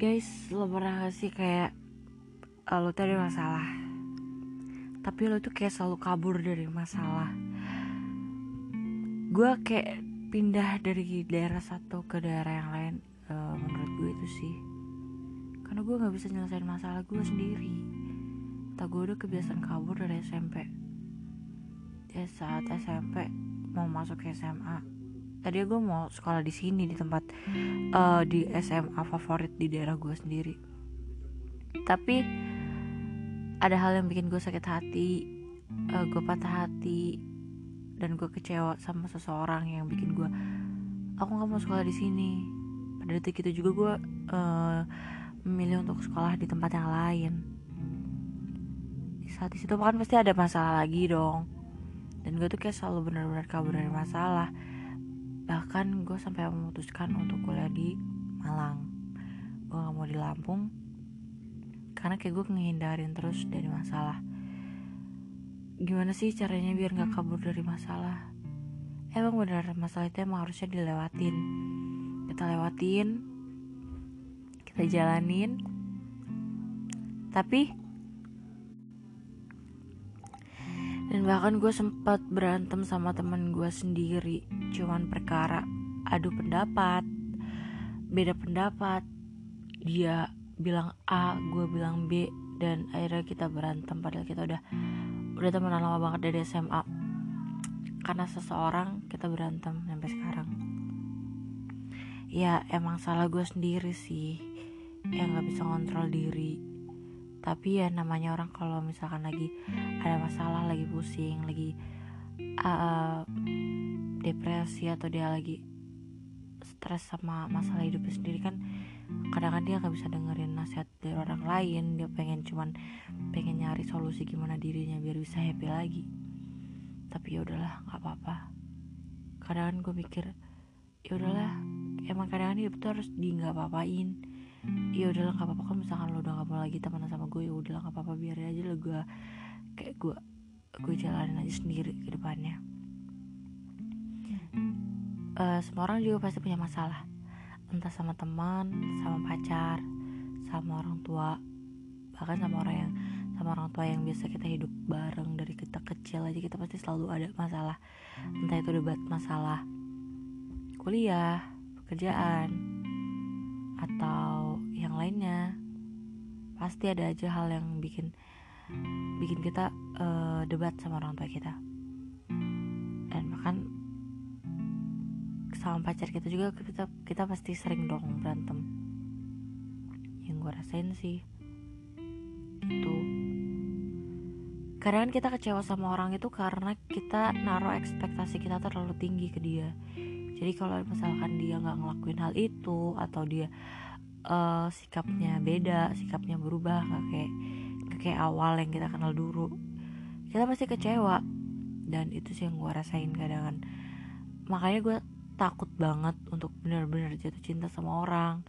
guys lo pernah gak sih kayak uh, lo tuh ada masalah? Tapi lo tuh kayak selalu kabur dari masalah. Gue kayak pindah dari daerah satu ke daerah yang lain uh, menurut gue itu sih. Karena gue nggak bisa nyelesain masalah gue sendiri. Tak gue udah kebiasaan kabur dari SMP ya saat SMP mau masuk SMA tadi gue mau sekolah di sini di tempat uh, di SMA favorit di daerah gue sendiri. Tapi ada hal yang bikin gue sakit hati uh, gue patah hati dan gue kecewa sama seseorang yang bikin gue aku nggak mau sekolah di sini. Pada detik itu juga gue uh, memilih untuk sekolah di tempat yang lain. Saat itu kan pasti ada masalah lagi dong. Dan gue tuh kayak selalu benar-benar kabur dari masalah bahkan gue sampai memutuskan untuk kuliah di Malang. Gue gak mau di Lampung karena kayak gue ngehindarin terus dari masalah. Gimana sih caranya biar gak kabur dari masalah? Emang benar masalah itu emang harusnya dilewatin. Kita lewatin kita jalanin. Tapi dan bahkan gue sempat berantem sama temen gue sendiri. Cuman perkara adu pendapat beda pendapat. Dia bilang A gue bilang B dan akhirnya kita berantem. Padahal kita udah udah temenan lama banget dari SMA karena seseorang kita berantem sampai sekarang. Ya emang salah gue sendiri sih. Yang nggak bisa kontrol diri tapi ya namanya orang kalau misalkan lagi ada masalah lagi pusing lagi uh, depresi atau dia lagi stres sama masalah hidupnya sendiri kan kadang-kadang dia nggak bisa dengerin nasihat dari orang lain. Dia pengen cuman pengen nyari solusi gimana dirinya biar bisa happy lagi. Tapi ya udahlah nggak apa-apa. Kadang gue mikir ya udahlah emang kadang-kadang hidup tuh harus di nggak apa-apain ya udahlah nggak apa-apa. Kan misalkan lo udah gak mau lagi temenan sama gue ya udahlah nggak apa-apa. Biarin aja lo gue kayak gue gue jalanin aja sendiri ke depannya. Uh, semua orang juga pasti punya masalah. Entah sama teman sama pacar sama orang tua bahkan sama orang yang sama orang tua yang biasa kita hidup bareng dari kita kecil aja kita pasti selalu ada masalah. Entah itu debat masalah kuliah pekerjaan atau lainnya. Pasti ada aja hal yang bikin bikin kita uh, debat sama orang tua kita. Dan bahkan sama pacar kita juga kita kita pasti sering dong berantem. Yang gue rasain sih itu kadang kita kecewa sama orang itu karena kita naruh ekspektasi kita terlalu tinggi ke dia. Jadi kalau misalkan dia nggak ngelakuin hal itu atau dia uh, sikapnya beda sikapnya berubah nggak kayak kayak awal yang kita kenal dulu. Kita pasti kecewa dan itu sih yang gue rasain kadang, -kadang. makanya gue takut banget untuk benar-benar jatuh cinta sama orang.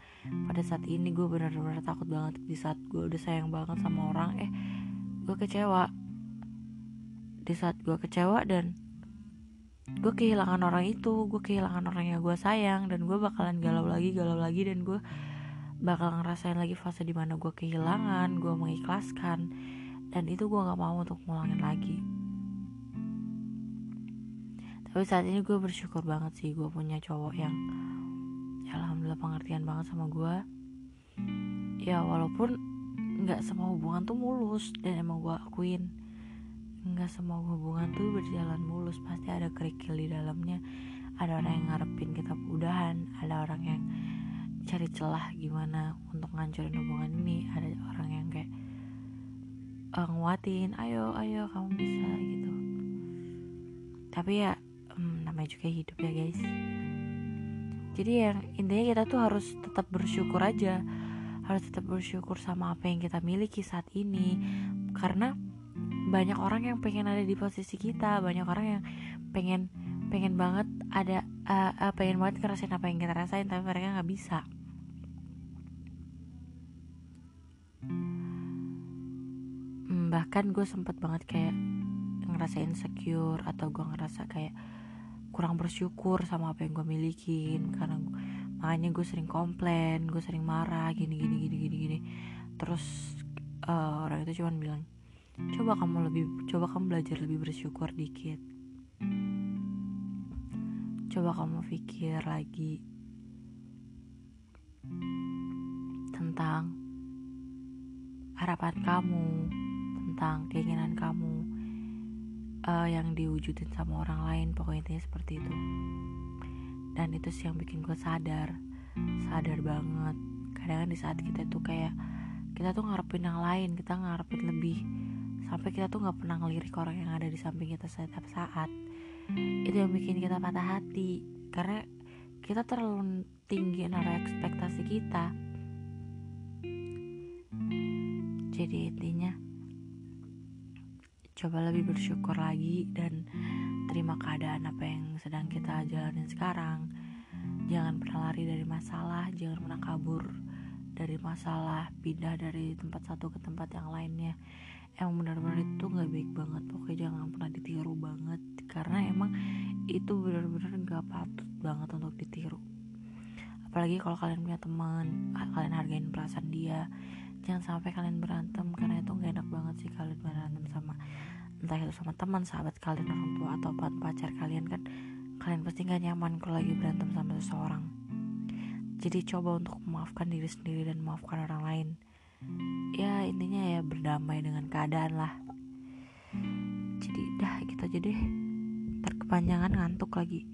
Pada saat ini gue benar-benar takut banget di saat gue udah sayang banget sama orang eh gue kecewa. Di saat gue kecewa dan gue kehilangan orang itu gue kehilangan orang yang gue sayang dan gue bakalan galau lagi galau lagi dan gue bakal ngerasain lagi fase di mana gue kehilangan gue mengikhlaskan dan itu gue nggak mau untuk ngulangin lagi. Tapi saat ini gue bersyukur banget sih gue punya cowok yang ya alhamdulillah pengertian banget sama gue ya walaupun nggak semua hubungan tuh mulus dan emang gue akuin nggak semua hubungan tuh berjalan mulus pasti ada kerikil di dalamnya. Ada orang yang ngarepin kita udahan ada orang yang cari celah gimana untuk ngancurin hubungan ini. Ada orang yang kayak uh, nguatin ayo ayo kamu bisa gitu. Tapi ya hmm, namanya juga hidup ya guys. Jadi yang intinya kita tuh harus tetap bersyukur aja. Harus tetap bersyukur sama apa yang kita miliki saat ini. Karena banyak orang yang pengen ada di posisi kita banyak orang yang pengen pengen banget ada uh, uh, pengen banget ngerasain apa yang kita rasain tapi mereka nggak bisa. Hmm, bahkan gue sempet banget kayak ngerasain secure atau gue ngerasa kayak kurang bersyukur sama apa yang gue milikin karena makanya gue sering komplain gue sering marah gini gini gini gini gini. Terus uh, orang itu cuman bilang coba kamu lebih coba kamu belajar lebih bersyukur dikit coba kamu pikir lagi tentang harapan kamu tentang keinginan kamu uh, yang diwujudin sama orang lain pokoknya seperti itu. Dan itu sih yang bikin gue sadar sadar banget. Kadang, -kadang di saat kita tuh kayak kita tuh ngarepin yang lain kita ngarepin lebih. Sampai kita tuh nggak pernah ngelirik orang yang ada di samping kita setiap saat itu yang bikin kita patah hati. Karena kita terlalu tinggi naruh ekspektasi kita. Jadi intinya coba lebih bersyukur lagi dan terima keadaan apa yang sedang kita jalanin sekarang. Jangan pernah lari dari masalah jangan pernah kabur dari masalah pindah dari tempat satu ke tempat yang lainnya. Emang benar-benar itu nggak baik banget. Pokoknya itu benar-benar nggak patut banget untuk ditiru. Apalagi kalau kalian punya teman kalian hargain perasaan dia. Jangan sampai kalian berantem karena itu gak enak banget sih kalian berantem sama entah itu sama teman sahabat kalian orang tua atau pacar kalian kan. Kalian pasti gak nyaman kalau lagi berantem sama seseorang. Jadi coba untuk memaafkan diri sendiri dan memaafkan orang lain. Ya intinya ya berdamai dengan keadaan lah. Jadi dah gitu aja deh terkepanjangan ngantuk lagi